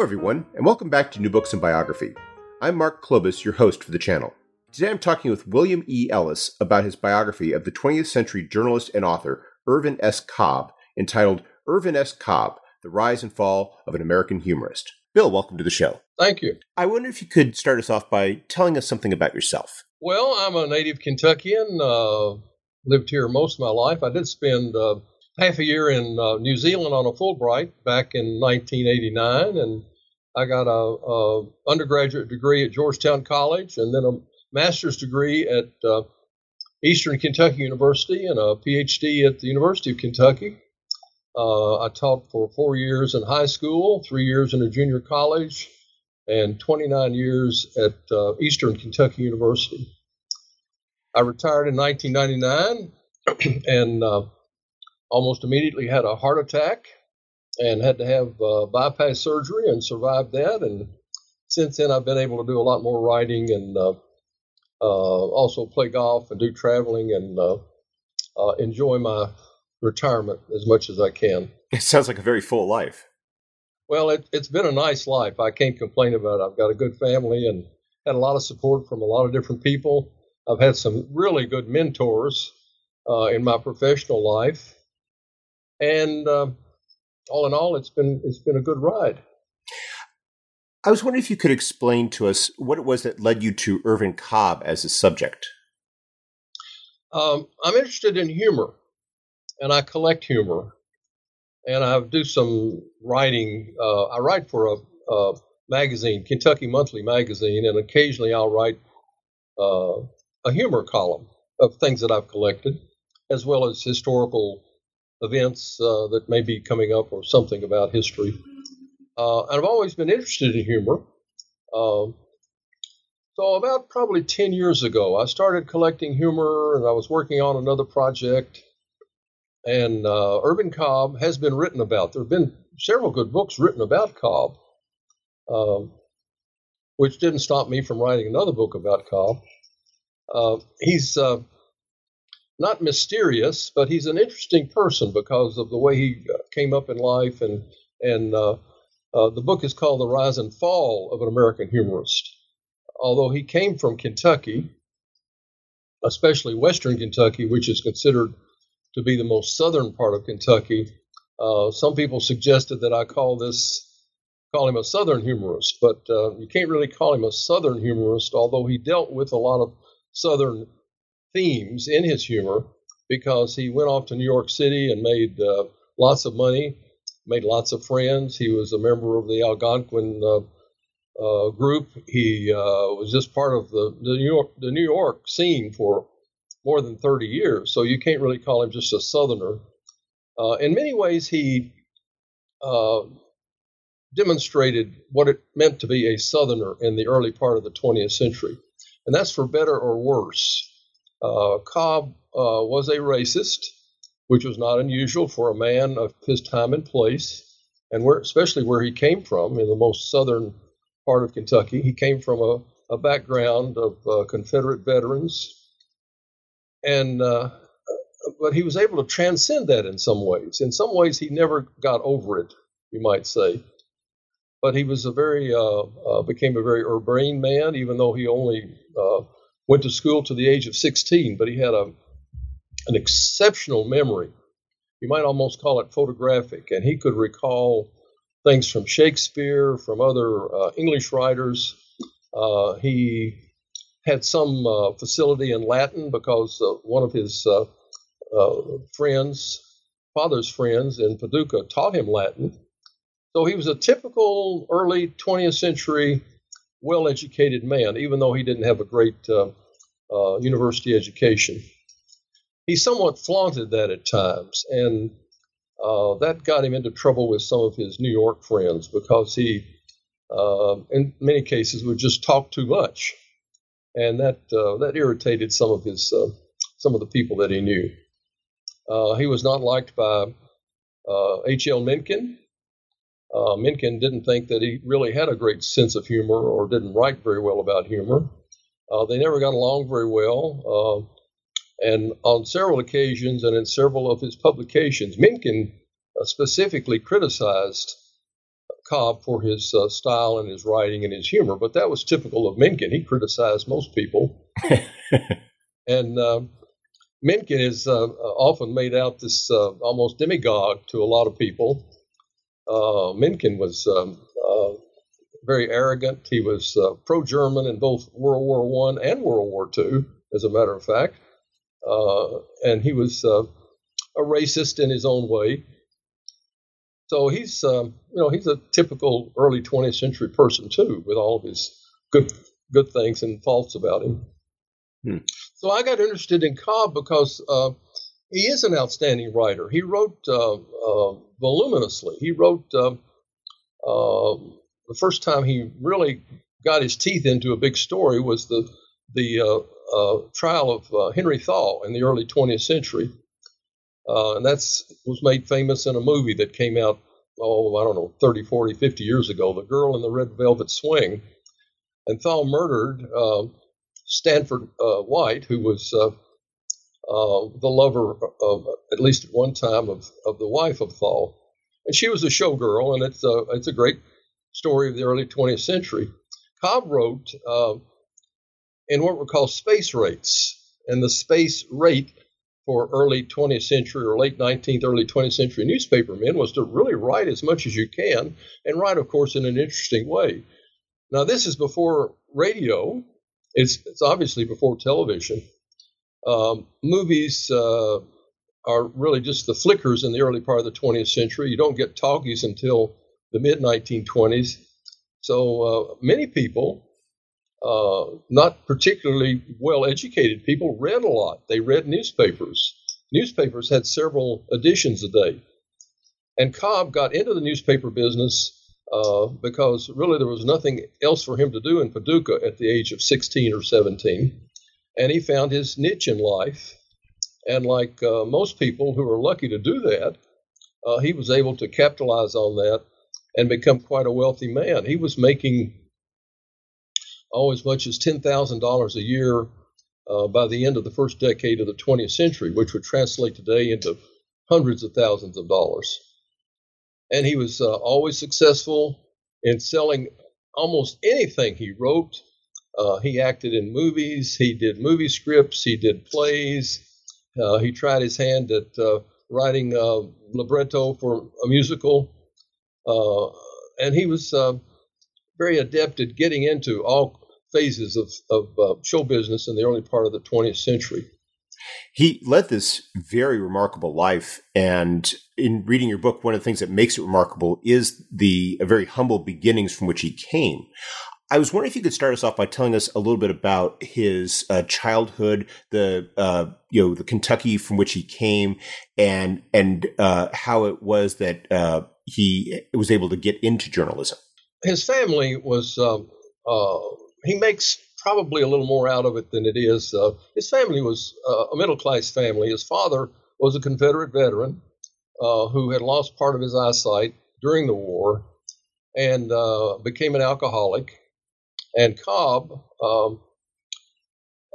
Hello, everyone, and welcome back to New Books and Biography. I'm Mark Klobus, your host for the channel. Today I'm talking with William E. Ellis about his biography of the 20th century journalist and author Irvin S. Cobb, entitled Irvin S. Cobb The Rise and Fall of an American Humorist. Bill, welcome to the show. Thank you. I wonder if you could start us off by telling us something about yourself. Well, I'm a native Kentuckian, uh, lived here most of my life. I did spend uh, half a year in uh, New Zealand on a Fulbright back in 1989, and I got a, a, undergraduate degree at Georgetown College, and then a master's degree at uh, Eastern Kentucky University, and a PhD at the University of Kentucky. Uh, I taught for four years in high school, three years in a junior college, and 29 years at uh, Eastern Kentucky University. I retired in 1999, and uh, almost immediately had a heart attack and had to have uh, bypass surgery and survived that. And since then, I've been able to do a lot more writing and uh, uh, also play golf and do traveling and uh, uh, enjoy my retirement as much as I can. It sounds like a very full life. Well, it, has been a nice life. I can't complain about it. I've got a good family and had a lot of support from a lot of different people. I've had some really good mentors uh, in my professional life and uh, all in all, it's been it's been a good ride. I was wondering if you could explain to us what it was that led you to Irvin Cobb as a subject. Um, I'm interested in humor, and I collect humor, and I do some writing. Uh, I write for a, a, magazine, Kentucky Monthly magazine, and occasionally I'll write uh, a humor column of things that I've collected, as well as historical events uh, that may be coming up or something about history. Uh, and I've always been interested in humor. Um, so, about probably 10 years ago, I started collecting humor and I was working on another project. And uh, Irvin Cobb has been written about. There have been several good books written about Cobb, um, which didn't stop me from writing another book about Cobb. Uh, he's uh, not mysterious, but he's an interesting person because of the way he uh, came up in life. And and uh, uh, the book is called The Rise and Fall of an American Humorist. Although he came from Kentucky, especially Western Kentucky, which is considered to be the most southern part of Kentucky, uh, some people suggested that I call this call him a Southern humorist, but uh, you can't really call him a Southern humorist, although he dealt with a lot of Southern themes in his humor because he went off to New York City and made uh, lots of money, made lots of friends. He was a member of the Algonquin uh, uh, group. He uh, was just part of the, the New York the New York scene for more than 30 years. So you can't really call him just a Southerner. Uh, in many ways, he uh, demonstrated what it meant to be a Southerner in the early part of the 20th century. And that's for better or worse. Uh, Cobb uh, was a racist, which was not unusual for a man of his time and place, and where, especially where he came from in the most southern part of Kentucky. He came from a, a background of uh, Confederate veterans, and uh, but he was able to transcend that in some ways. In some ways, he never got over it, you might say. But he was a very uh, uh, became a very urbane man, even though he only went to school to the age of 16, but he had a, an exceptional memory. You might almost call it photographic, and he could recall things from Shakespeare, from other uh, English writers. Uh, he had some uh, facility in Latin because uh, one of his uh, uh, friends, father's friends in Paducah, taught him Latin. So he was a typical early 20th century well educated man, even though he didn't have a great uh, uh, university education. He somewhat flaunted that at times, and uh, that got him into trouble with some of his New York friends because he, uh, in many cases, would just talk too much, and that uh, that irritated some of his uh, some of the people that he knew. He was not liked by H.L. Mencken. Mencken didn't think that he really had a great sense of humor or didn't write very well about humor. they never got along very well. And on several occasions and in several of his publications, Mencken uh, specifically criticized Cobb for his uh, style and his writing and his humor, but that was typical of Mencken. He criticized most people. and uh, Mencken is uh, often made out this uh, almost demagogue to a lot of people. Uh, Mencken was um, very arrogant. He was pro-German in both World War One and World War Two, as a matter of fact. Uh, and he was uh, a racist in his own way. So he's, um, you know, he's a typical early 20th century person too, with all of his good good things and faults about him. Hmm. So I got interested in Cobb because uh, he is an outstanding writer. He wrote uh, uh, voluminously. He wrote uh, the first time he really got his teeth into a big story was the the uh, trial of uh, Henry Thaw in the early 20th century. Uh, and that's was made famous in a movie that came out, oh, I don't know, 30, 40, 50 years ago, The Girl in the Red Velvet Swing. And Thaw murdered um, Stanford uh, White, who was uh, uh, the lover of, at least at one time, of, of the wife of Thaw. And she was a showgirl, and it's a, it's a great story of the early 20th century. Cobb wrote in what were called space rates. And the space rate for early 20th century or late 19th, early 20th century newspapermen was to really write as much as you can and write, of course, in an interesting way. Now, this is before radio, it's, it's obviously before television. Um, movies uh, are really just the flickers in the early part of the 20th century. You don't get talkies until the mid 1920s. So uh, many people uh, not particularly well educated people read a lot. They read newspapers. Newspapers had several editions a day. And Cobb got into the newspaper business uh, because really there was nothing else for him to do in Paducah at the age of 16 or 17. And he found his niche in life. And like uh, most people who are lucky to do that, uh, he was able to capitalize on that and become quite a wealthy man. He was making oh, as much as $10,000 a year uh, by the end of the first decade of the 20th century, which would translate today into hundreds of thousands of dollars. And he was uh, always successful in selling almost anything he wrote. Uh, he acted in movies, he did movie scripts, he did plays. Uh, he tried his hand at uh, writing uh, libretto for a musical. and he was very adept at getting into all phases of, of uh, show business in the early part of the 20th century. He led this very remarkable life. And in reading your book, one of the things that makes it remarkable is the very humble beginnings from which he came. I was wondering if you could start us off by telling us a little bit about his uh, childhood, the uh, you know the Kentucky from which he came, and and uh, how it was that uh, he was able to get into journalism. His family was um, uh, he makes probably a little more out of it than it is. Uh, his family was a middle class family. His father was a Confederate veteran who had lost part of his eyesight during the war and became an alcoholic. And Cobb um,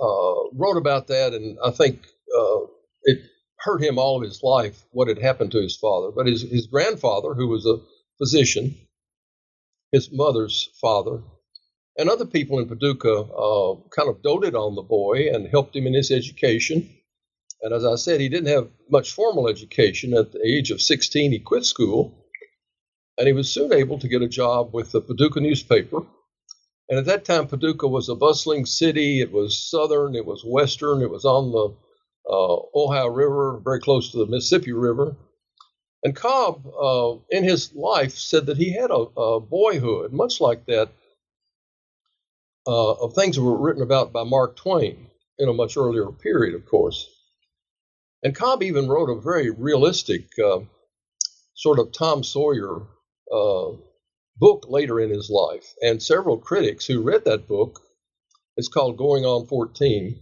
uh, wrote about that, and I think uh, it hurt him all of his life what had happened to his father. But his, his grandfather, who was a physician, his mother's father, and other people in Paducah uh, kind of doted on the boy and helped him in his education. And as I said, he didn't have much formal education. At the age of 16, he quit school, and he was soon able to get a job with the Paducah newspaper. And at that time, Paducah was a bustling city. It was southern, it was western, it was on the uh, Ohio River, very close to the Mississippi River. And Cobb, uh, in his life, said that he had a, a boyhood, much like that uh, of things that were written about by Mark Twain in a much earlier period, of course. And Cobb even wrote a very realistic uh, sort of Tom Sawyer uh, book later in his life. And several critics who read that book, it's called Going on 14,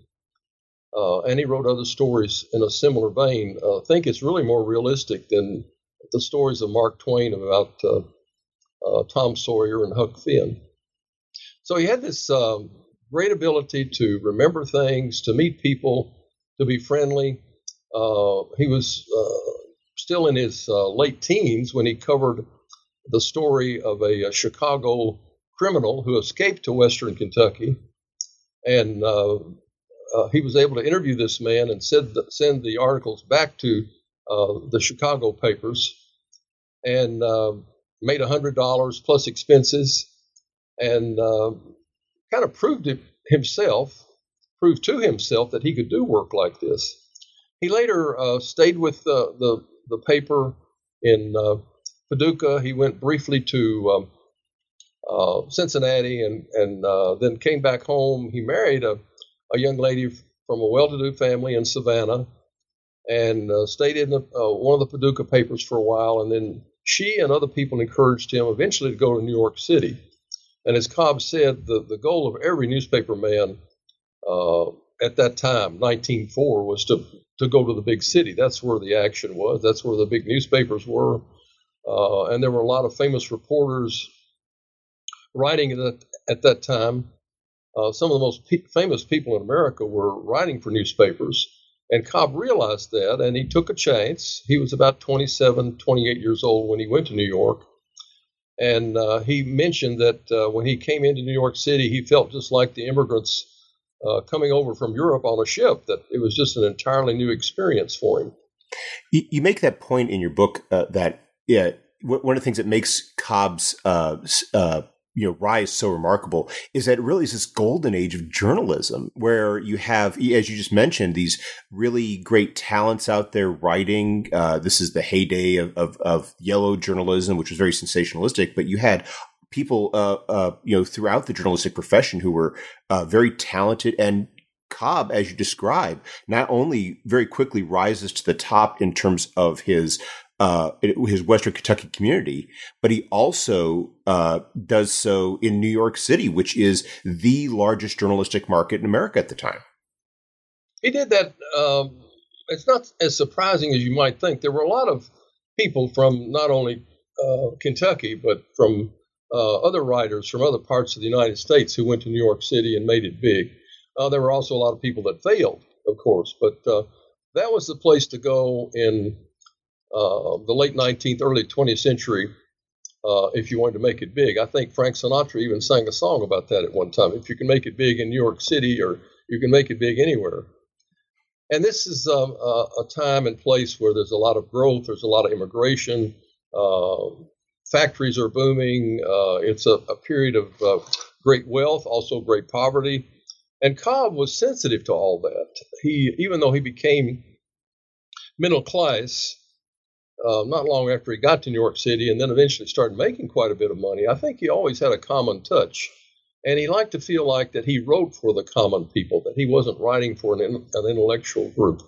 uh, and he wrote other stories in a similar vein. Uh, think it's really more realistic than the stories of Mark Twain about uh, uh Tom Sawyer and Huck Finn. So he had this um, great ability to remember things, to meet people, to be friendly. Uh, he was uh, still in his late teens when he covered the story of a, a Chicago criminal who escaped to Western Kentucky. And uh, uh, he was able to interview this man and send the, send the articles back to uh, the Chicago papers and uh, made $100 plus expenses and uh, kind of proved it himself, proved to himself that he could do work like this. He later uh, stayed with the, the, the paper in Paducah. He went briefly to um, uh, Cincinnati and and uh, then came back home. He married a, a young lady from a well-to-do family in Savannah and uh, stayed in the, uh, one of the Paducah papers for a while. And then she and other people encouraged him eventually to go to New York City. And as Cobb said, the, the goal of every newspaper man uh, at that time, 1904, was to, to go to the big city. That's where the action was. That's where the big newspapers were. Uh, and there were a lot of famous reporters writing at that, at that time. Uh, some of the most pe- famous people in America were writing for newspapers. And Cobb realized that, and he took a chance. He was about 27, 28 years old when he went to New York. And uh, he mentioned that uh, when he came into New York City, he felt just like the immigrants uh, coming over from Europe on a ship, that it was just an entirely new experience for him. You make that point in your book uh, that yeah, one of the things that makes Cobb's uh, uh, you know rise so remarkable is that it really is this golden age of journalism where you have as you just mentioned these really great talents out there writing uh, this is the heyday of, of, of, yellow journalism which was very sensationalistic but you had people uh, uh, you know throughout the journalistic profession who were uh, very talented and Cobb, as you describe, not only very quickly rises to the top in terms of his uh, his Western Kentucky community, but he also uh, does so in New York City, which is the largest journalistic market in America at the time. He did that. Um, it's not as surprising as you might think. There were a lot of people from not only uh, Kentucky, but from uh, other writers from other parts of the United States who went to New York City and made it big. Uh, there were also a lot of people that failed, of course, but uh, that was the place to go in uh, the late 19th, early 20th century, uh, if you wanted to make it big. I think Frank Sinatra even sang a song about that at one time. If you can make it big in New York City, or you can make it big anywhere. And this is um, a, a, time and place where there's a lot of growth, there's a lot of immigration, uh, factories are booming. Uh, it's a, a, period of uh, great wealth, also great poverty. And Cobb was sensitive to all that. He, even though he became middle class, uh, not long after he got to New York City and then eventually started making quite a bit of money, I think he always had a common touch. And he liked to feel like that he wrote for the common people, that he wasn't writing for an, an intellectual group.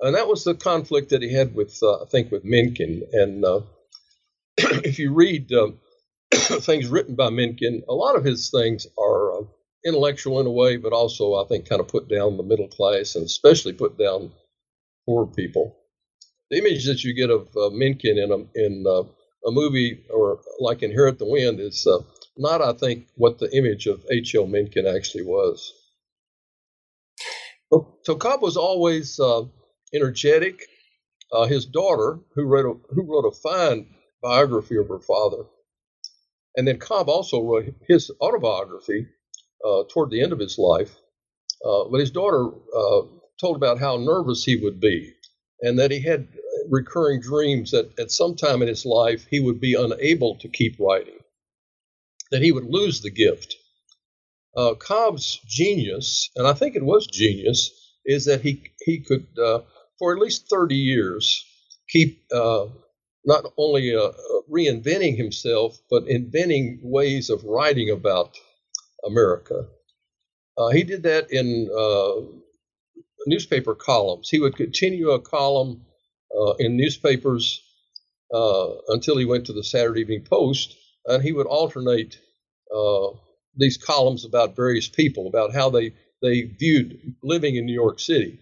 And that was the conflict that he had with, uh, I think, with Mencken. And uh, if you read uh, things written by Mencken, a lot of his things are uh, intellectual in a way, but also, I think, kind of put down the middle class and especially put down poor people the image that you get of uh, Mencken in a in uh, a movie or like Inherit the Wind is uh, not, I think, what the image of H.L. Mencken actually was. So Cobb was always uh, energetic. Uh, his daughter, who wrote a, who wrote a fine biography of her father, and then Cobb also wrote his autobiography uh, toward the end of his life. but his daughter told about how nervous he would be and that he had recurring dreams that at some time in his life he would be unable to keep writing, that he would lose the gift. Uh, Cobb's genius, and I think it was genius, is that he he could uh, for at least 30 years keep uh, not only uh, reinventing himself but inventing ways of writing about America. Uh, he did that in uh, newspaper columns. He would continue a column uh, in newspapers uh, until he went to the Saturday Evening Post, and he would alternate uh, these columns about various people, about how they, they viewed living in New York City.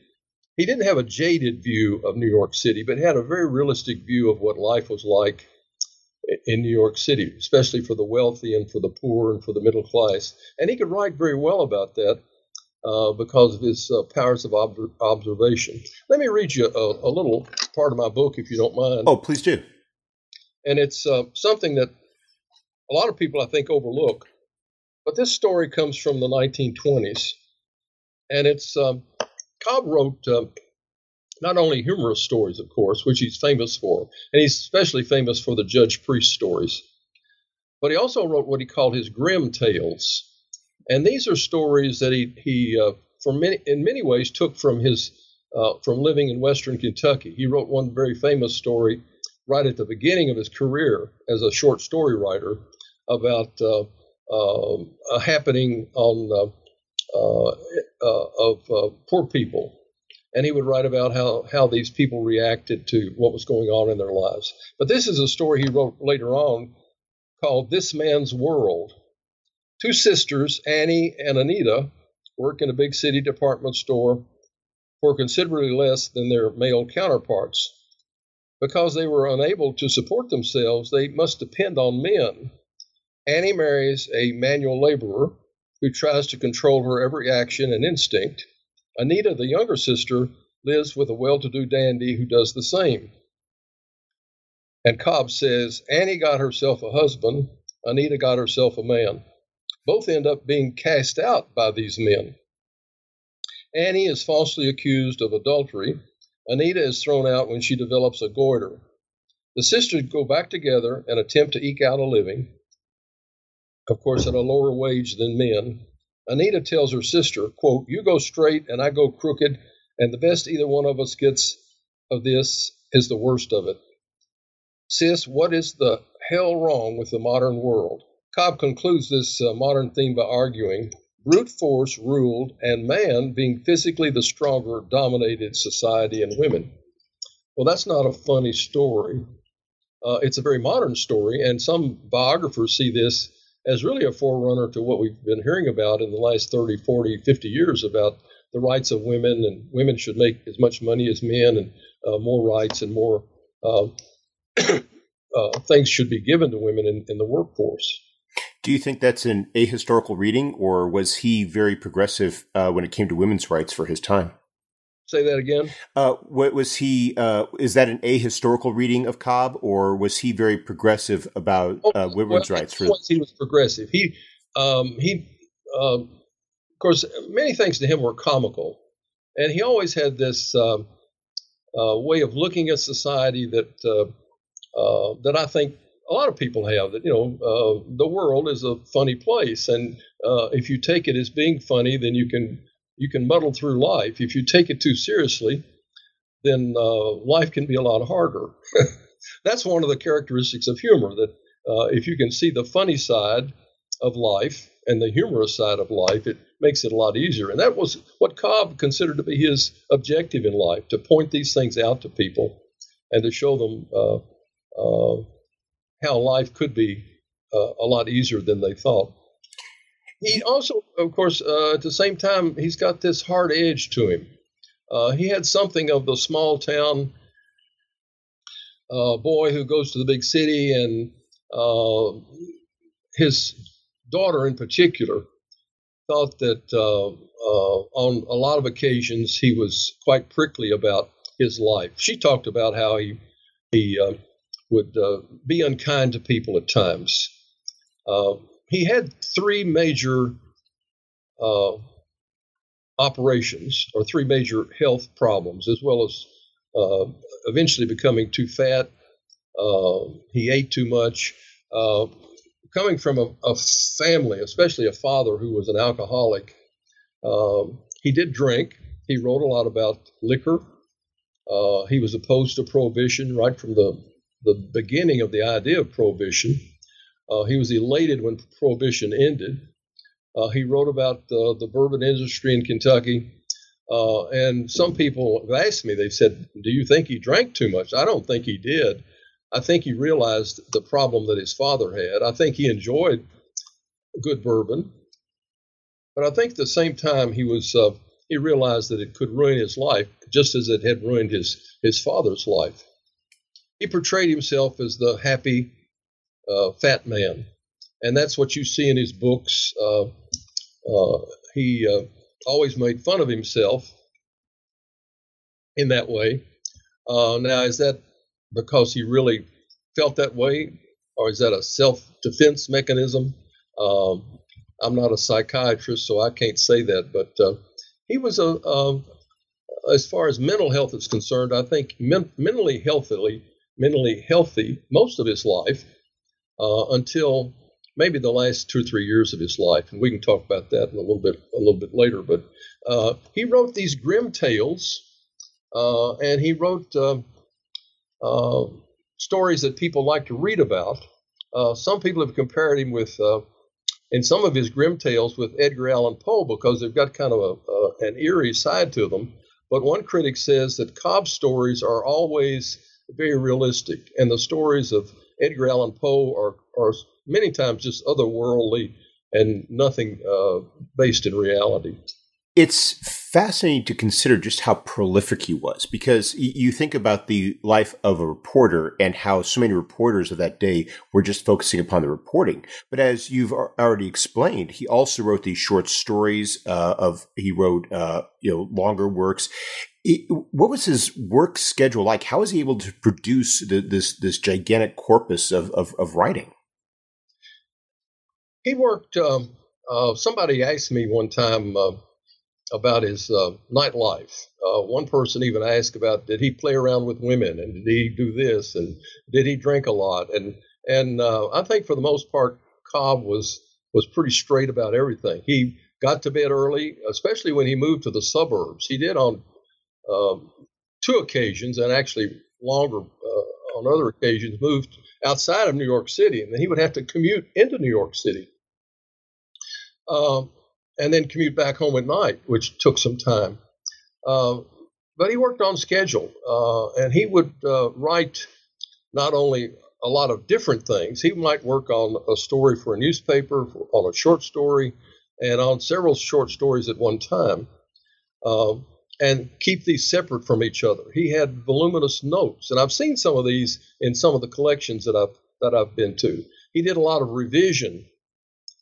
He didn't have a jaded view of New York City, but had a very realistic view of what life was like in New York City, especially for the wealthy and for the poor and for the middle class. And he could write very well about that uh, because of his uh, powers of ob- observation. Let me read you a, a, little part of my book, if you don't mind. Oh, please do. And it's uh, something that a lot of people, I think, overlook. But this story comes from the 1920s. And it's um, Cobb wrote uh, not only humorous stories, of course, which he's famous for, and he's especially famous for the Judge Priest stories, but he also wrote what he called his grim tales. And these are stories that he, he uh, for many, in many ways, took from his uh, from living in Western Kentucky. He wrote one very famous story right at the beginning of his career as a short story writer about uh, um, a happening on uh, uh, uh, of poor people and he would write about how, how these people reacted to what was going on in their lives. But this is a story he wrote later on called This Man's World. Two sisters, Annie and Anita, work in a big city department store for considerably less than their male counterparts. Because they were unable to support themselves, they must depend on men. Annie marries a manual laborer who tries to control her every action and instinct. Anita, the younger sister, lives with a well to do dandy who does the same. And Cobb says Annie got herself a husband, Anita got herself a man. Both end up being cast out by these men. Annie is falsely accused of adultery. Anita is thrown out when she develops a goiter. The sisters go back together and attempt to eke out a living, of course, at a lower wage than men, Anita tells her sister, quote, You go straight and I go crooked, and the best either one of us gets of this is the worst of it. Sis, what is the hell wrong with the modern world? Cobb concludes this uh, modern theme by arguing brute force ruled, and man, being physically the stronger, dominated society and women. Well, that's not a funny story. Uh, it's a very modern story, and some biographers see this as really a forerunner to what we've been hearing about in the last 30, 40, 50 years about the rights of women and women should make as much money as men and uh, more rights and more uh, uh, things should be given to women in, in the workforce. Do you think that's an ahistorical reading, or was he very progressive uh, when it came to women's rights for his time? Say that again. Uh, what was he? Uh, is that an ahistorical reading of Cobb, or was he very progressive about uh, women's well, rights? For he was progressive. He um, he um, of course many things to him were comical, and he always had this um, uh, way of looking at society that uh, uh, that I think a lot of people have. That you know the world is a funny place, and if you take it as being funny, then you can you can muddle through life. If you take it too seriously, then uh, life can be a lot harder. That's one of the characteristics of humor that uh, if you can see the funny side of life and the humorous side of life, it makes it a lot easier. And that was what Cobb considered to be his objective in life to point these things out to people and to show them uh, uh how life could be uh, a lot easier than they thought. He also, of course, uh, at the same time, he's got this hard edge to him. Uh, he had something of the small town uh, boy who goes to the big city, and uh, his daughter in particular thought that uh, on a lot of occasions he was quite prickly about his life. She talked about how he he would be unkind to people at times. Uh, he had three major uh, operations or three major health problems, as well as uh, eventually becoming too fat. Uh, he ate too much. Uh, coming from a, a, family, especially a father who was an alcoholic, he did drink. He wrote a lot about liquor. Uh, he was opposed to prohibition right from the, the beginning of the idea of prohibition. Uh, he was elated when Prohibition ended. Uh, he wrote about uh, the bourbon industry in Kentucky. Uh, and some people have asked me, they've said, Do you think he drank too much? I don't think he did. I think he realized the problem that his father had. I think he enjoyed good bourbon, but I think at the same time he was uh, he realized that it could ruin his life just as it had ruined his his father's life. He portrayed himself as the happy uh, fat man, and that's what you see in his books. Uh, uh he uh, always made fun of himself in that way. Uh, now, is that because he really felt that way, or is that a self defense mechanism? Um, I'm not a psychiatrist, so I can't say that, but uh, he was a, um, as far as mental health is concerned, I think men- mentally healthily, mentally healthy most of his life uh, until maybe the last two or three years of his life, and we can talk about that in a little bit a little bit later. But uh, he wrote these grim tales, uh, and he wrote um, uh, stories that people like to read about. Uh, some people have compared him with, uh, in some of his grim tales, with Edgar Allan Poe because they've got kind of a, an eerie side to them. But one critic says that Cobb's stories are always very realistic, and the stories of Edgar Allan Poe are, are many times just otherworldly and nothing uh, based in reality. It's fascinating to consider just how prolific he was because you think about the life of a reporter and how so many reporters of that day were just focusing upon the reporting. But as you've already explained, he also wrote these short stories uh, of he wrote uh, you know longer works. What was his work schedule like? How was he able to produce the, this this gigantic corpus of, of, of writing? He worked. Um, uh, somebody asked me one time uh, about his uh, nightlife. Uh, one person even asked about did he play around with women and did he do this and did he drink a lot and and uh, I think for the most part Cobb was was pretty straight about everything. He got to bed early, especially when he moved to the suburbs. He did on um, two occasions and actually longer uh, on other occasions moved outside of New York City, and then he would have to commute into New York City. Um, and then commute back home at night, which took some time. Uh, but he worked on schedule, uh, and he would uh, write not only a lot of different things. He might work on a story for a newspaper, for, on a short story, and on several short stories at one time, um, and keep these separate from each other. He had voluminous notes, and I've seen some of these in some of the collections that I've that I've been to. He did a lot of revision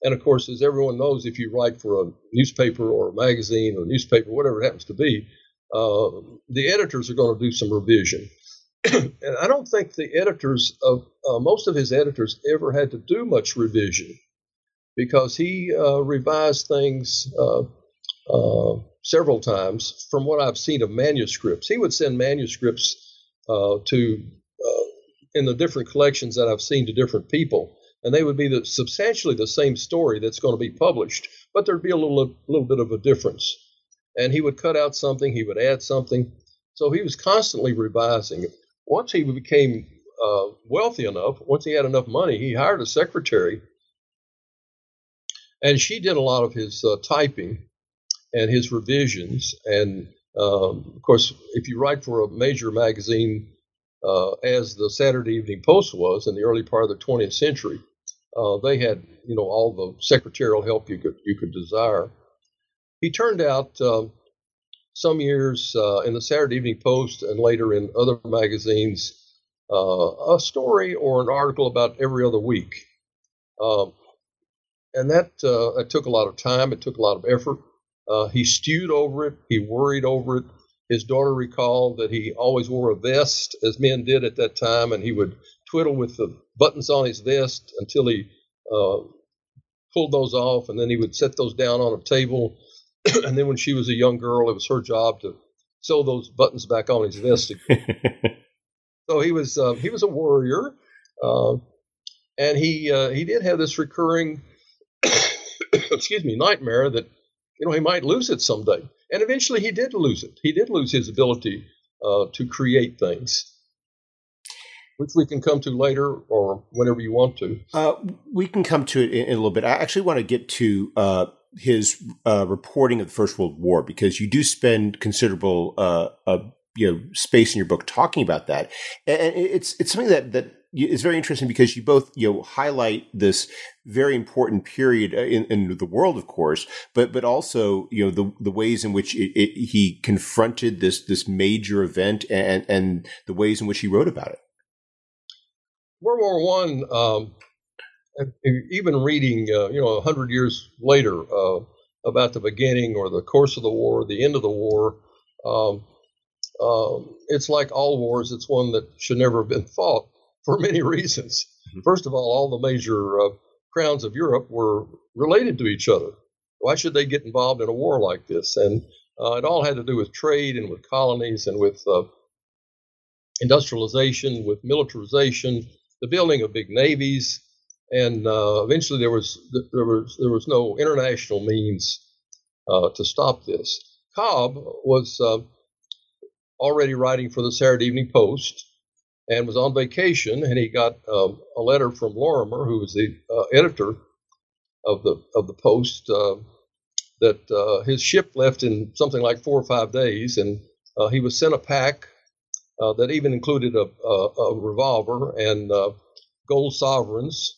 and of course, as everyone knows, if you write for a newspaper or a magazine or a newspaper, whatever it happens to be, uh, the editors are going to do some revision. and I don't think the editors of uh, most of his editors ever had to do much revision because he uh, revised things uh, uh, several times from what I've seen of manuscripts. He would send manuscripts uh, to in the different collections that I've seen to different people and they would be the, substantially the same story that's going to be published, but there'd be a little, a little bit of a difference. And he would cut out something, he would add something. So he was constantly revising. Once he became uh, wealthy enough, once he had enough money, he hired a secretary, and she did a lot of his uh, typing and his revisions. And um, of course, if you write for a major magazine, uh, as the Saturday Evening Post was in the early part of the 20th century, uh, they had, you know, all the secretarial help you could you could desire. He turned out uh, some years uh, in the Saturday Evening Post and later in other magazines uh, a story or an article about every other week, um, and that uh, it took a lot of time. It took a lot of effort. Uh, he stewed over it. He worried over it. His daughter recalled that he always wore a vest, as men did at that time, and he would twiddle with the buttons on his vest until he uh, pulled those off, and then he would set those down on a table. and then when she was a young girl, it was her job to sew those buttons back on his vest so he was uh, he was a warrior, uh, and he uh, he did have this recurring excuse me nightmare that you know he might lose it someday, and eventually he did lose it. He did lose his ability uh, to create things which we can come to later or whenever you want to. Uh, we can come to it in, in, a little bit. I actually want to get to uh, his uh, reporting of the First World War because you do spend considerable uh, you know space in your book talking about that, and it's it's something that that it's very interesting because you both you know highlight this very important period uh, in, in the world, of course, but but also you know the the ways in which it, it, he confronted this this major event and and the ways in which he wrote about it. World War One, um, even reading uh, you know hundred years later uh, about the beginning or the course of the war, the end of the war. Um, um, it's like all wars; it's one that should never have been fought for many reasons. Mm-hmm. First of all, all the major uh, crowns of Europe were related to each other. Why should they get involved in a war like this? And uh, it all had to do with trade and with colonies and with uh, industrialization, with militarization, the building of big navies, and uh, eventually there was there was there was no international means uh, to stop this. Cobb was uh, already writing for the Saturday Evening Post and was on vacation, and he got um, a letter from Lorimer, who was the uh, editor of the of the Post, uh, that uh, his ship left in something like four or five days, and uh, he was sent a pack uh, that even included a, a, a revolver and uh, gold sovereigns.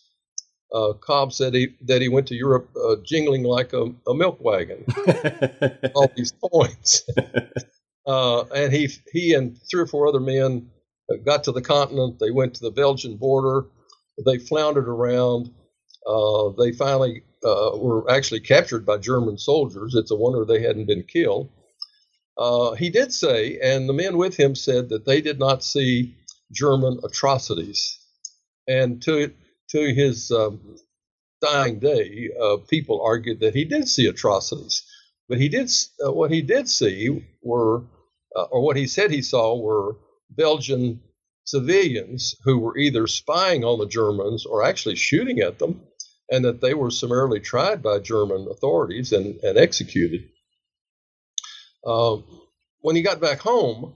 Cobb said he, that he went to Europe jingling like a, a milk wagon. all these points, and he he and three or four other men got to the continent. They went to the Belgian border. They floundered around. Uh, they finally uh, were actually captured by German soldiers. It's a wonder they hadn't been killed. Uh, he did say, and the men with him said that they did not see German atrocities. And to to his um, dying day, uh, people argued that he did see atrocities, but he did uh, what he did see were, uh, or what he said he saw were Belgian civilians who were either spying on the Germans or actually shooting at them, and that they were summarily tried by German authorities and, and executed. Um, when he got back home,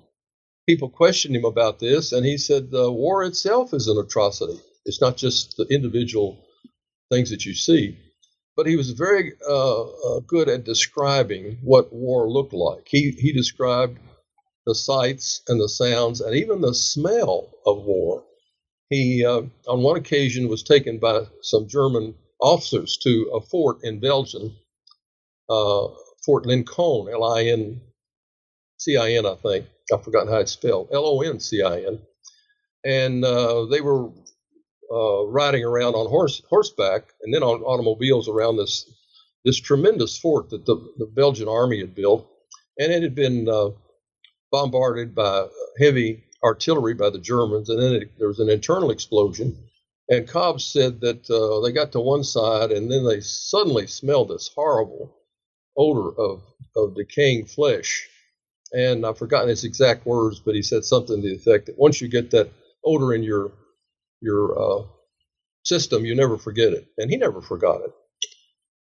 people questioned him about this, and he said the war itself is an atrocity. It's not just the individual things that you see. But he was very uh, uh, good at describing what war looked like. He, he described the sights and the sounds and even the smell of war. He, uh, on one occasion, was taken by some German officers to a fort in Belgium, uh, Fort Loncin, L I N C I N, I think. I've forgotten how it's spelled, L O N C I N. And uh, they were uh, riding around on horse horseback and then on automobiles around this this tremendous fort that the, the Belgian army had built, and it had been uh, bombarded by heavy artillery by the Germans, and then it, there was an internal explosion. And Cobb said that uh, they got to one side, and then they suddenly smelled this horrible odor of, of decaying flesh. And I've forgotten his exact words, but he said something to the effect that once you get that odor in your your uh, system, you never forget it. And he never forgot it.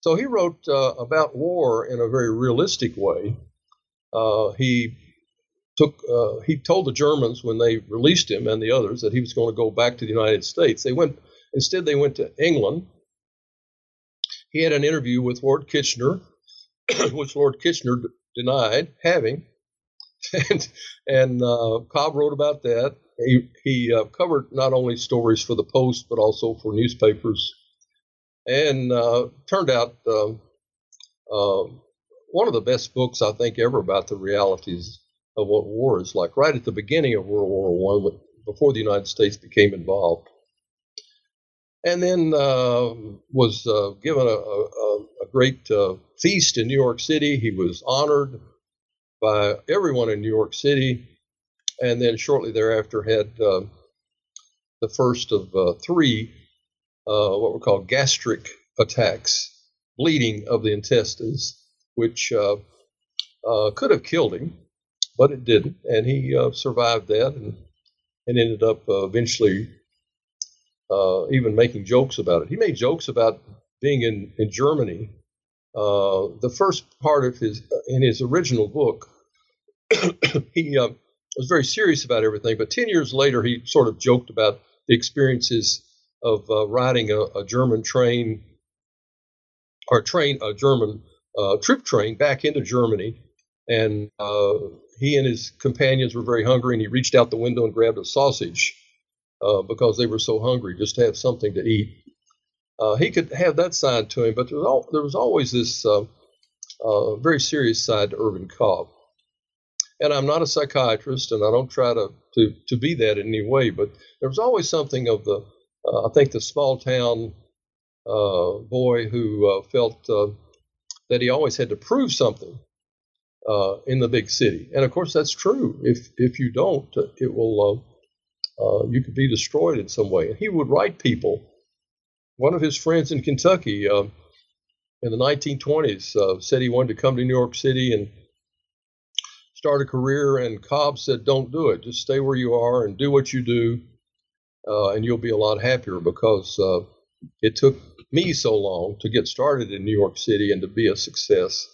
So he wrote uh, about war in a very realistic way. Uh, he took uh, he told the Germans when they released him and the others that he was going to go back to the United States. They went instead they went to England. He had an interview with Lord Kitchener, which Lord Kitchener d- denied having, and and uh, Cobb wrote about that. He he uh, covered not only stories for the Post but also for newspapers, and uh, turned out. Um, um, one of the best books I think ever about the realities of what war is like, right at the beginning of World War One, before the United States became involved. And then uh, was uh, given a, a, a great uh, feast in New York City. He was honored by everyone in New York City, and then shortly thereafter had uh, the first of uh, three uh, what were called gastric attacks, bleeding of the intestines, which could have killed him but it didn't, and he uh, survived that and and ended up uh, eventually uh, even making jokes about it. He made jokes about being in in Germany. Uh, the first part of his in his original book, he uh, was very serious about everything, but ten years later, he sort of joked about the experiences of uh, riding a, a, German train or train a German troop train back into Germany and uh, he and his companions were very hungry, and he reached out the window and grabbed a sausage uh, because they were so hungry just to have something to eat. Uh, he could have that side to him, but there was, there was always this uh, uh, very serious side to Irvin Cobb. And I'm not a psychiatrist, and I don't try to, to, to be that in any way, but there was always something of the, uh, I think, the small town boy who felt that he always had to prove something in the big city. And of course, that's true. If, if you don't, it will, you could be destroyed in some way. And he would write people one of his friends in Kentucky uh, in the 1920s uh, said he wanted to come to New York City and start a career, and Cobb said, "Don't do it. Just stay where you are and do what you do, uh, and you'll be a lot happier." Because uh, it took me so long to get started in New York City and to be a success,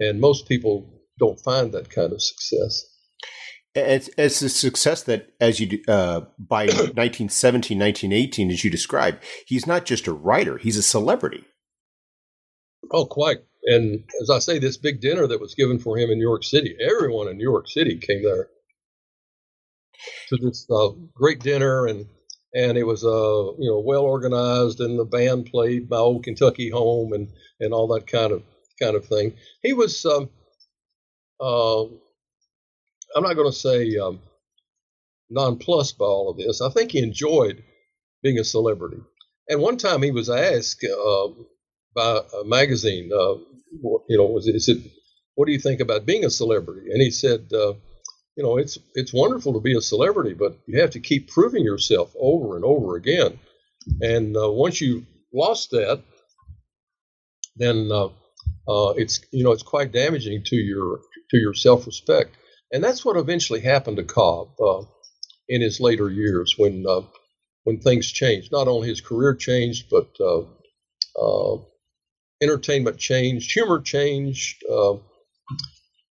and most people don't find that kind of success. It's, it's a success that, as you uh, by 1917, 1918, as you described, he's not just a writer; he's a celebrity. Oh, quite. And as I say, this big dinner that was given for him in New York City, everyone in New York City came there to this uh, great dinner, and and it was uh you know well organized, and the band played my old Kentucky home, and and all that kind of kind of thing. He was. Um, uh, I'm not going to say um, nonplussed by all of this. I think he enjoyed being a celebrity. And one time he was asked uh, by a magazine, uh, you know, was it, what do you think about being a celebrity? And he said, uh, you know, it's it's wonderful to be a celebrity, but you have to keep proving yourself over and over again. And uh, once you lost that, then uh, uh, it's you know it's quite damaging to your to your self respect. And that's what eventually happened to Cobb uh, in his later years when uh, when things changed. Not only his career changed, but uh, uh entertainment changed, humor changed. Uh,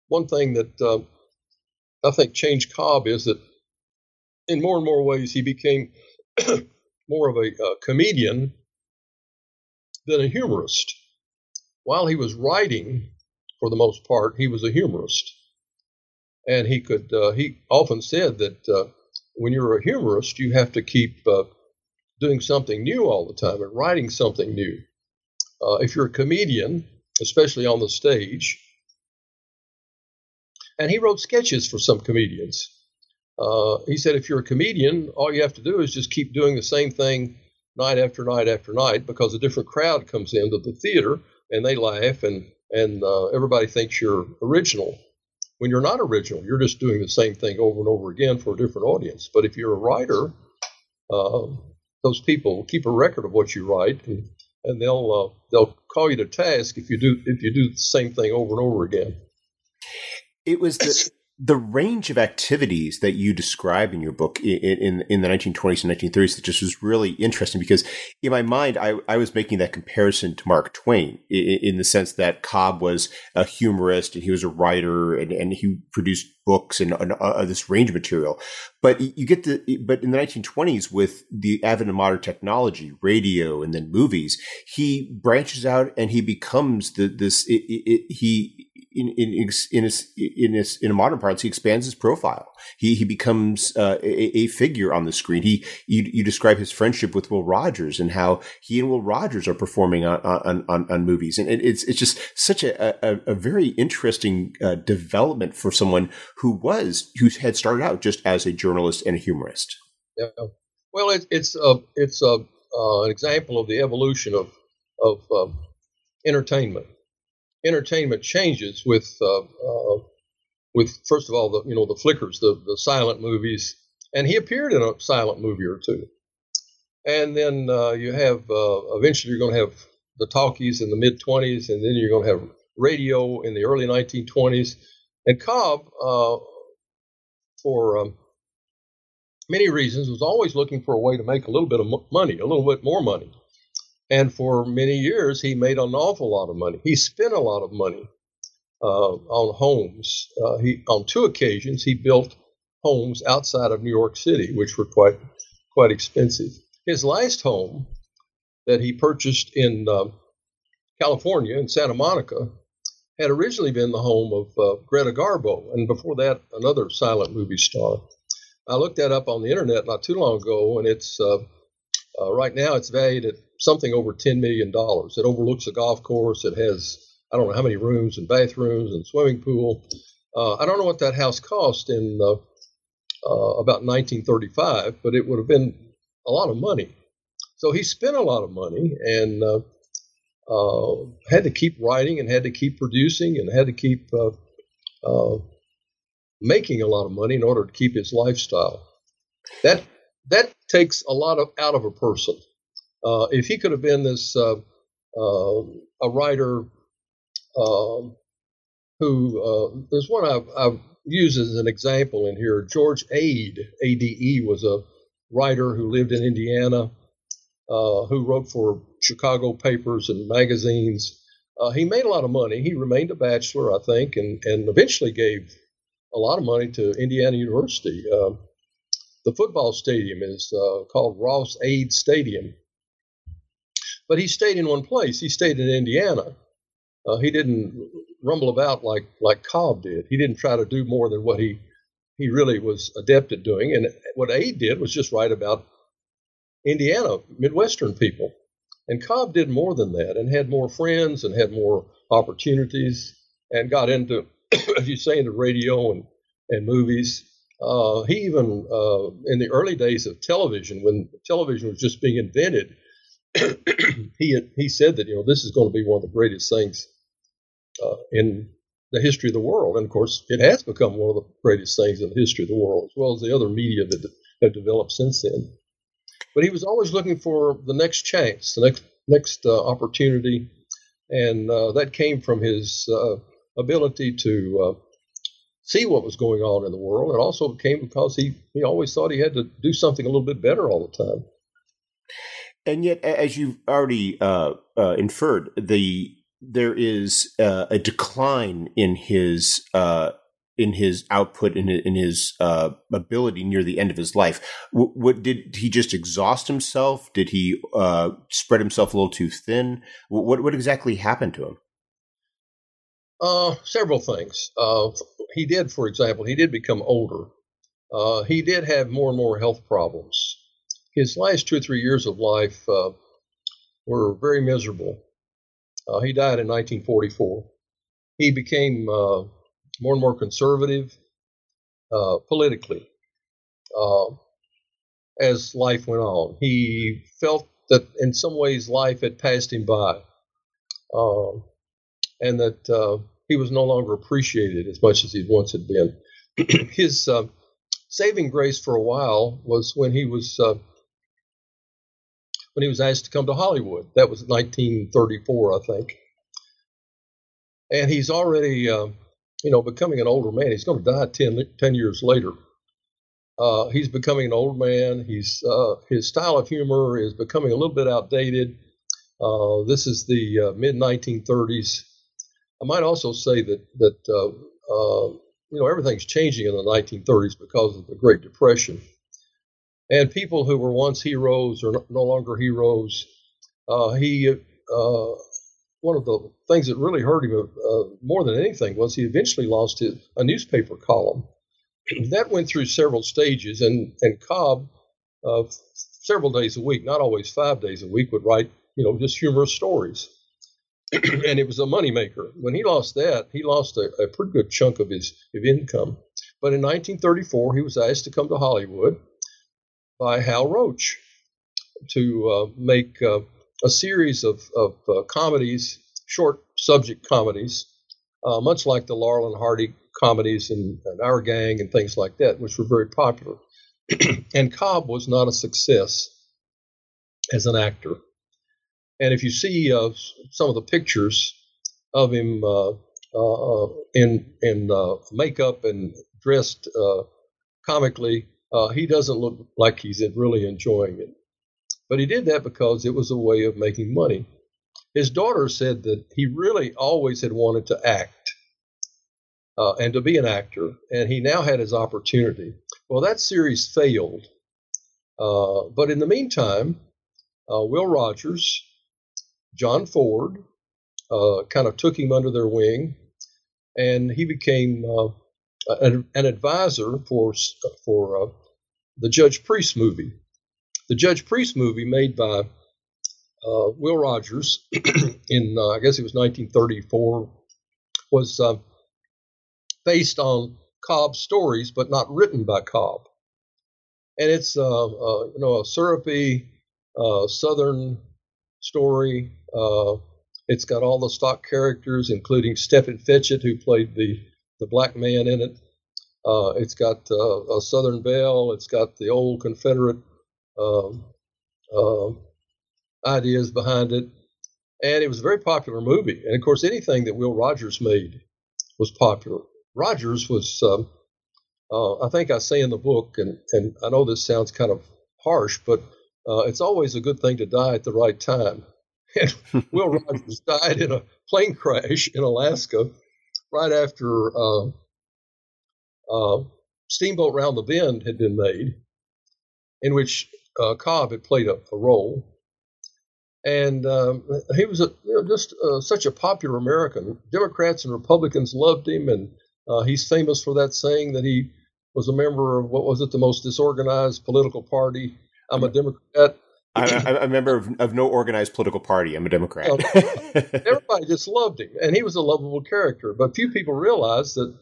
one thing that I think changed Cobb is that in more and more ways he became more of a comedian than a humorist. While he was writing, for the most part, he was a humorist. And he could uh, he often said that uh, when you're a humorist you have to keep uh, doing something new all the time and writing something new. Uh, if you're a comedian especially on the stage and he wrote sketches for some comedians. Uh, he said if you're a comedian all you have to do is just keep doing the same thing night after night after night because a different crowd comes into the theater and they laugh and and uh, everybody thinks you're original when you're not original, you're just doing the same thing over and over again for a different audience. But if you're a writer, uh, those people will keep a record of what you write, and, and they'll uh, they'll call you to task if you do if you do the same thing over and over again. It was the the range of activities that you describe in your book in, in, in, the 1920s and 1930s that just was really interesting because in my mind, I, I was making that comparison to Mark Twain in, in, the sense that Cobb was a humorist and he was a writer and, and he produced books and, and uh, this range of material. But you get the, but in the 1920s with the advent of modern technology, radio and then movies, he branches out and he becomes the, this, it, it, he, in in in his, in his in a modern parlance, he expands his profile. He he becomes uh, a, a, figure on the screen. He you, you describe his friendship with Will Rogers and how he and Will Rogers are performing on on, on, on movies, and it's it's just such a a, a very interesting uh, development for someone who was who had started out just as a journalist and a humorist. Yeah, well, it, it's a it's a uh, an example of the evolution of of um, entertainment entertainment changes with uh, uh, with first of all the you know the flickers, the the silent movies, and he appeared in a silent movie or two, and then uh, you have uh, eventually you're going to have the talkies in the mid 20s, and then you're going to have radio in the early 1920s, and Cobb uh, for um, many reasons was always looking for a way to make a little bit of money, a little bit more money. And for many years, he made an awful lot of money. He spent a lot of money uh, on homes. Uh, he, on two occasions, he built homes outside of New York City, which were quite quite expensive. His last home that he purchased in uh, California, in Santa Monica, had originally been the home of uh, Greta Garbo, and before that, another silent movie star. I looked that up on the internet not too long ago, and it's uh, uh, right now it's valued at something over ten million dollars. It overlooks a golf course. It has I don't know how many rooms and bathrooms and swimming pool. Uh, I don't know what that house cost in uh, uh, about 1935, but it would have been a lot of money. So he spent a lot of money and uh, uh, had to keep writing and had to keep producing and had to keep uh, making a lot of money in order to keep his lifestyle. That that takes a lot of out of a person. If he could have been this a writer um, who uh, there's one I've, I've, used as an example in here. George Ade, A-D-E, was a writer who lived in Indiana, uh, who wrote for Chicago papers and magazines. Uh, he made a lot of money. He remained a bachelor, I think, and, and eventually gave a lot of money to Indiana University. Um, the football stadium is uh, called Ross Ade Stadium. But he stayed in one place. He stayed in Indiana. Uh, he didn't rumble about like like Cobb did. He didn't try to do more than what he he really was adept at doing. And what Ade did was just write about Indiana Midwestern people. And Cobb did more than that and had more friends and had more opportunities and got into, as you say, into radio and, and movies. Uh, he even, uh, in the early days of television, when television was just being invented, he he said that you know this is going to be one of the greatest things uh, in the history of the world, and of course it has become one of the greatest things in the history of the world, as well as the other media that have developed since then. But he was always looking for the next chance, the next next uh, opportunity, and uh, that came from his uh, ability to uh, see what was going on in the world, It also came because he he always thought he had to do something a little bit better all the time. And yet, as you've already uh, uh, inferred, the there is uh, a decline in his uh, in his output in his, in his uh, ability near the end of his life. What, did he just exhaust himself? Did he uh, spread himself a little too thin? What what exactly happened to him? several things. he did, for example, he did become older. he did have more and more health problems his last two or three years of life uh, were very miserable. Uh, he died in 1944. He became uh, more and more conservative uh, politically uh, as life went on. He felt that in some ways life had passed him by um, and that uh, he was no longer appreciated as much as he once had been. his saving grace for a while was when he was when he was asked to come to Hollywood. That was 1934, I think. And he's already, uh, you know, becoming an older man. He's going to die 10, 10 years later. Uh, he's becoming an old man. He's uh, his style of humor is becoming a little bit outdated. Uh, this is the uh, mid 1930s. I might also say that that uh, you know everything's changing in the 1930s because of the Great Depression and people who were once heroes are no longer heroes. Uh, he uh, one of the things that really hurt him uh, more than anything was he eventually lost his, a newspaper column. that went through several stages, and and Cobb, uh, several days a week, not always five days a week, would write you know just humorous stories. and it was a moneymaker. When he lost that, he lost a, a pretty good chunk of his, his income. But in 1934, he was asked to come to Hollywood by Hal Roach to uh, make uh, a series of, of uh, comedies, short subject comedies, uh, much like the Laurel and Hardy comedies and, and, Our Gang and things like that, which were very popular. and Cobb was not a success as an actor. And if you see uh, some of the pictures of him uh, in in makeup and dressed comically, uh, he doesn't look like he's really enjoying it. But he did that because it was a way of making money. His daughter said that he really always had wanted to act uh, and to be an actor, and he now had his opportunity. Well, that series failed. Uh, but in the meantime, uh, Will Rogers, John Ford, uh, kind of took him under their wing, and he became uh, an, an, advisor for for the Judge Priest movie. The Judge Priest movie, made by uh, Will Rogers in, uh, I guess it was 1934, was uh, based on Cobb's stories, but not written by Cobb. And it's, uh, uh, you know, a syrupy uh, Southern story. it's got all the stock characters, including Stepin Fetchit, who played the, the black man in it. it's got a Southern belle. It's got the old Confederate um, uh, ideas behind it. And it was a very popular movie. And of course, anything that Will Rogers made was popular. Rogers was, um, uh, I think I say in the book, and, and I know this sounds kind of harsh, but uh, it's always a good thing to die at the right time. And Will Rogers died in a plane crash in Alaska right after uh, uh, Steamboat Round the Bend had been made, in which uh, Cobb had played a, a role. And um, he was a, you know, just uh, such a popular American. Democrats and Republicans loved him, and uh, he's famous for that saying that he was a member of what was it, the most disorganized political party. I'm a Democrat. I'm, I'm a member of, of, no organized political party. I'm a Democrat. everybody just loved him, and he was a lovable character. But few people realized that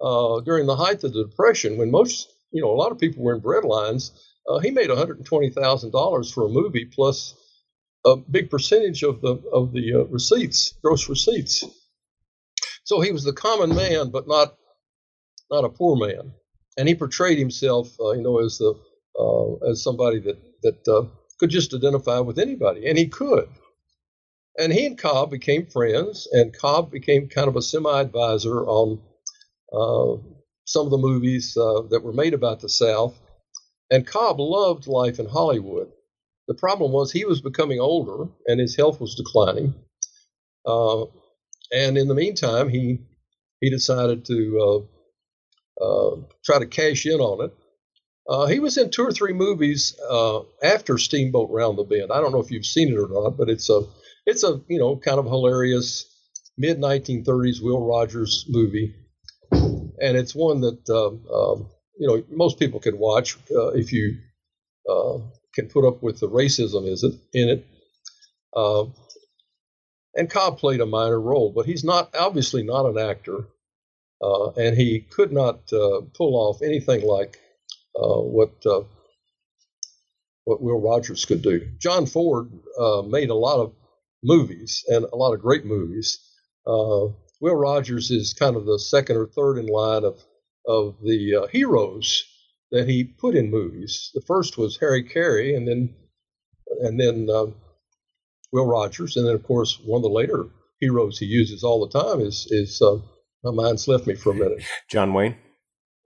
uh, during the height of the Depression, when most, you know, a lot of people were in breadlines, uh, he made $120,000 for a movie plus a big percentage of the of the uh, receipts, gross receipts. So he was the common man, but not not a poor man, and he portrayed himself, uh, you know, as the uh, as somebody that that uh, could just identify with anybody, and he could. And he and Cobb became friends, and Cobb became kind of a semi-advisor on uh, some of the movies uh, that were made about the South. And Cobb loved life in Hollywood. The problem was he was becoming older and his health was declining. Uh, and in the meantime, he he decided to uh, uh, try to cash in on it. Uh, he was in two or three movies uh, after Steamboat Round the Bend. I don't know if you've seen it or not, but it's a it's a you know kind of hilarious mid 1930s Will Rogers movie, and it's one that um, you know most people could watch uh, if you can put up with the racism is it in it. Uh, and Cobb played a minor role, but he's not obviously not an actor, uh, and he could not uh, pull off anything like uh, what uh, what Will Rogers could do. John Ford uh, made a lot of movies and a lot of great movies. Will Rogers is kind of the second or third in line of of the heroes that he put in movies. The first was Harry Carey, and then and then uh, Will Rogers, and then of course one of the later heroes he uses all the time is is uh, my mind's left me for a minute. John Wayne.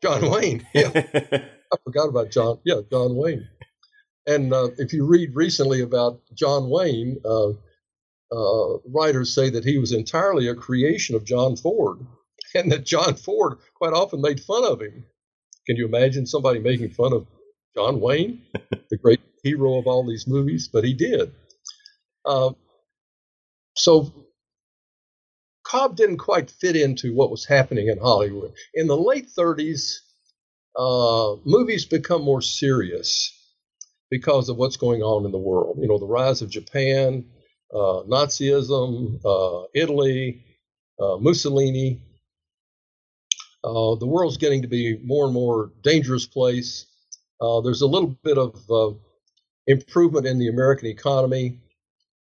John Wayne. Yeah, I forgot about John. Yeah, John Wayne. And uh, if you read recently about John Wayne, uh, uh, writers say that he was entirely a creation of John Ford, and that John Ford quite often made fun of him can you imagine somebody making fun of John Wayne, the great hero of all these movies? But he did. Uh, so Cobb didn't quite fit into what was happening in Hollywood. In the late 30s, uh, movies become more serious because of what's going on in the world. You know, the rise of Japan, uh, Nazism, uh, Italy, uh, Mussolini, uh, the world's getting to be more and more dangerous place. There's a little bit of improvement in the American economy,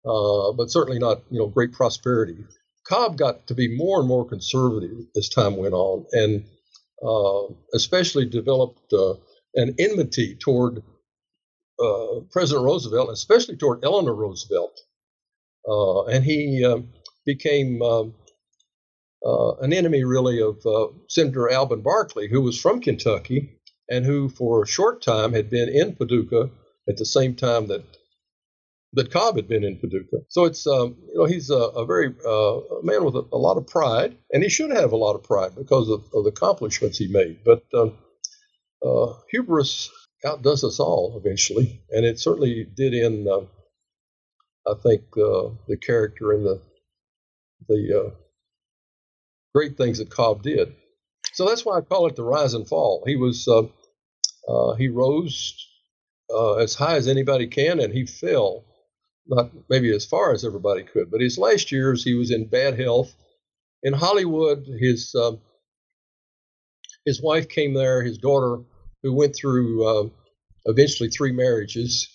but certainly not you know great prosperity. Cobb got to be more and more conservative as time went on, and especially developed uh, an enmity toward President Roosevelt, especially toward Eleanor Roosevelt. and he became uh, an enemy really of uh, Senator Alben Barkley, who was from Kentucky and who, for a short time, had been in Paducah at the same time that that Cobb had been in Paducah. So it's um, you know he's a, a very uh, a man with a, a, lot of pride, and he should have a lot of pride because of, of the accomplishments he made. But um, uh, hubris outdoes us all eventually, and it certainly did in uh, I think uh, the character and the the great things that Cobb did. So that's why I call it the rise and fall. He was uh, Uh, he rose uh, as high as anybody can, and he fell not maybe as far as everybody could. But his last years, he was in bad health. In Hollywood, his um, his wife came there. His daughter, who went through uh, eventually three marriages,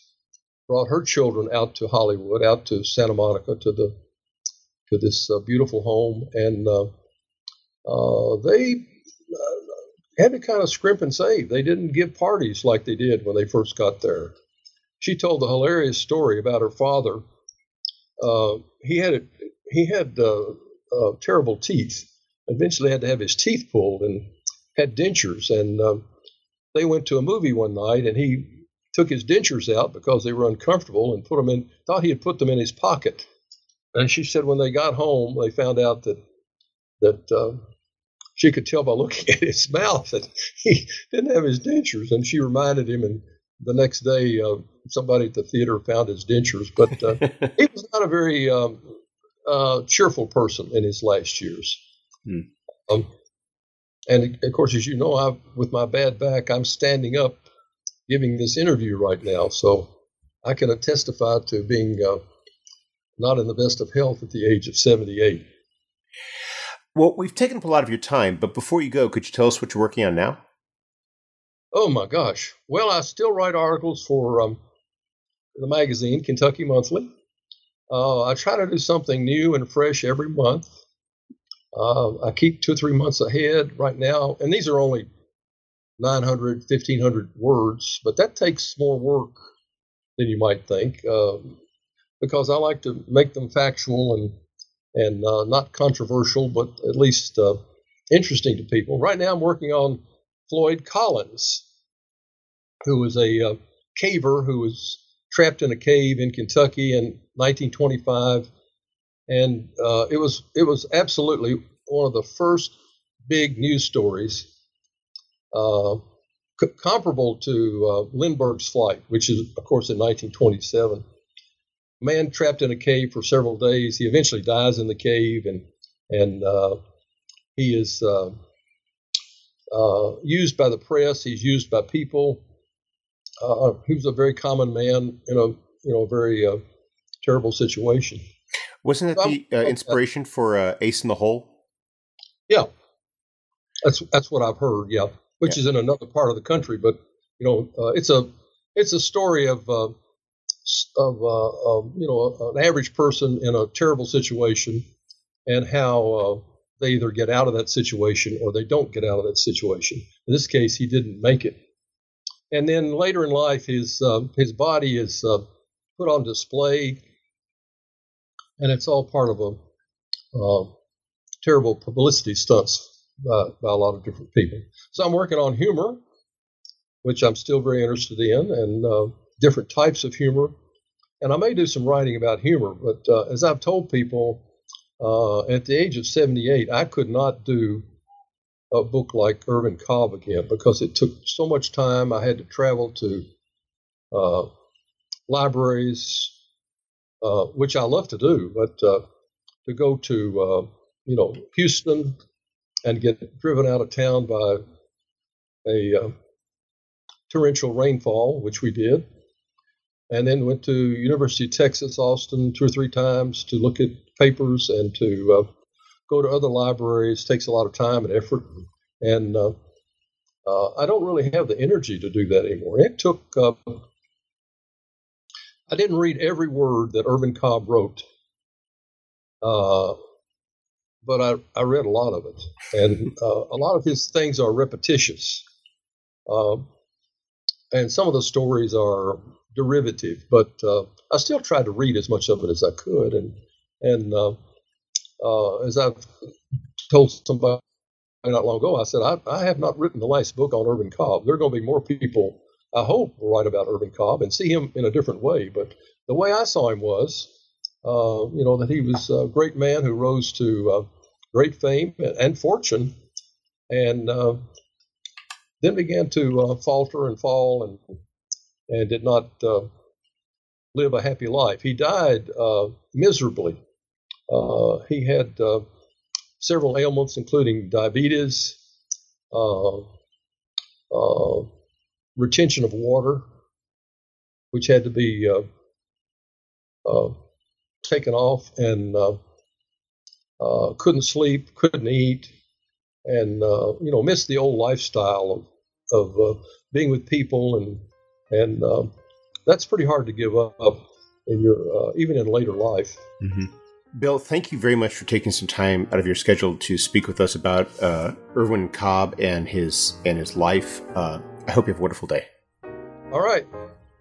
brought her children out to Hollywood, out to Santa Monica, to the to this uh, beautiful home, and uh, uh they uh, had to kind of scrimp and save. They didn't give parties like they did when they first got there. She told a hilarious story about her father. Uh, he had a, he had terrible teeth. Eventually, had to have his teeth pulled and had dentures, and um, they went to a movie one night, and he took his dentures out because they were uncomfortable and put them in, thought he had put them in his pocket. And she said when they got home, they found out that that uh, she could tell by looking at his mouth that he didn't have his dentures. And she reminded him, and the next day, uh, somebody at the theater found his dentures. But uh, he was not a very um, uh, cheerful person in his last years. Hmm. Um, and of course, as you know, I, with my bad back, I'm standing up giving this interview right now. So I can testify to being uh, not in the best of health at the age of 78. Well, we've taken up a lot of your time, but before you go, could you tell us what you're working on now? Oh my gosh. Well, I still write articles for um, the magazine, Kentucky Monthly. Uh, I try to do something new and fresh every month. Uh, I keep two or three months ahead right now, and these are only 900, 1500 words, but that takes more work than you might think uh, because I like to make them factual and and uh, not controversial, but at least uh, interesting to people. Right now, I'm working on Floyd Collins, who was a uh, caver who was trapped in a cave in Kentucky in 1925, and uh, it was it was absolutely one of the first big news stories uh, c- comparable to uh, Lindbergh's flight, which is, of course, in 1927. A man trapped in a cave for several days. He eventually dies in the cave, and and uh, he is uh, uh, used by the press. He's used by people. Uh, he was a very common man in a you know very terrible situation. Wasn't that the inspiration for Ace in the Hole? Yeah, that's that's what I've heard. Yeah which yeah. is in another part of the country. But you know, uh, it's a it's a story of uh, of, uh, you know an average person in a terrible situation and how uh, they either get out of that situation or they don't get out of that situation. In this case, he didn't make it. And then later in life, his uh, his body is uh, put on display, and it's all part of a terrible publicity stunts by, by a lot of different people. So I'm working on humor, which I'm still very interested in, and uh, different types of humor. And I may do some writing about humor, but uh, as I've told people, uh, at the age of 78, I could not do a book like Irvin Cobb again because it took so much time. I had to travel to uh, libraries, uh, which I love to do, but uh, to go to you know Houston and get driven out of town by a uh, torrential rainfall, which we did, and then went to University of Texas Austin two or three times to look at papers and to uh, go to other libraries. Takes a lot of time and effort, and uh, uh I don't really have the energy to do that anymore. It took. Uh, I didn't read every word that Irvin Cobb wrote. Uh, but I, I read a lot of it. And uh, a lot of his things are repetitious. Uh, and some of the stories are derivative, but uh, I still tried to read as much of it as I could. And, and uh, as I've told somebody not long ago, I said, I, I have not written the last book on Irvin Cobb. There are going to be more people, I hope, will write about Irvin Cobb and see him in a different way. But the way I saw him was, uh, you know, that he was a great man who rose to uh, great fame and fortune, and uh, then began to uh, falter and fall and and did not uh, live a happy life. He died uh, miserably. Uh, he had uh, several ailments, including diabetes, retention of water, which had to be uh, uh, taken off, and uh, uh, couldn't sleep, couldn't eat, and uh, you know missed the old lifestyle of of being with people, and and that's pretty hard to give up in your even in later life. Mm-hmm. Bill, thank you very much for taking some time out of your schedule to speak with us about uh, Irvin Cobb and his and his life. Uh, I hope you have a wonderful day. All right,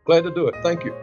glad to do it. Thank you.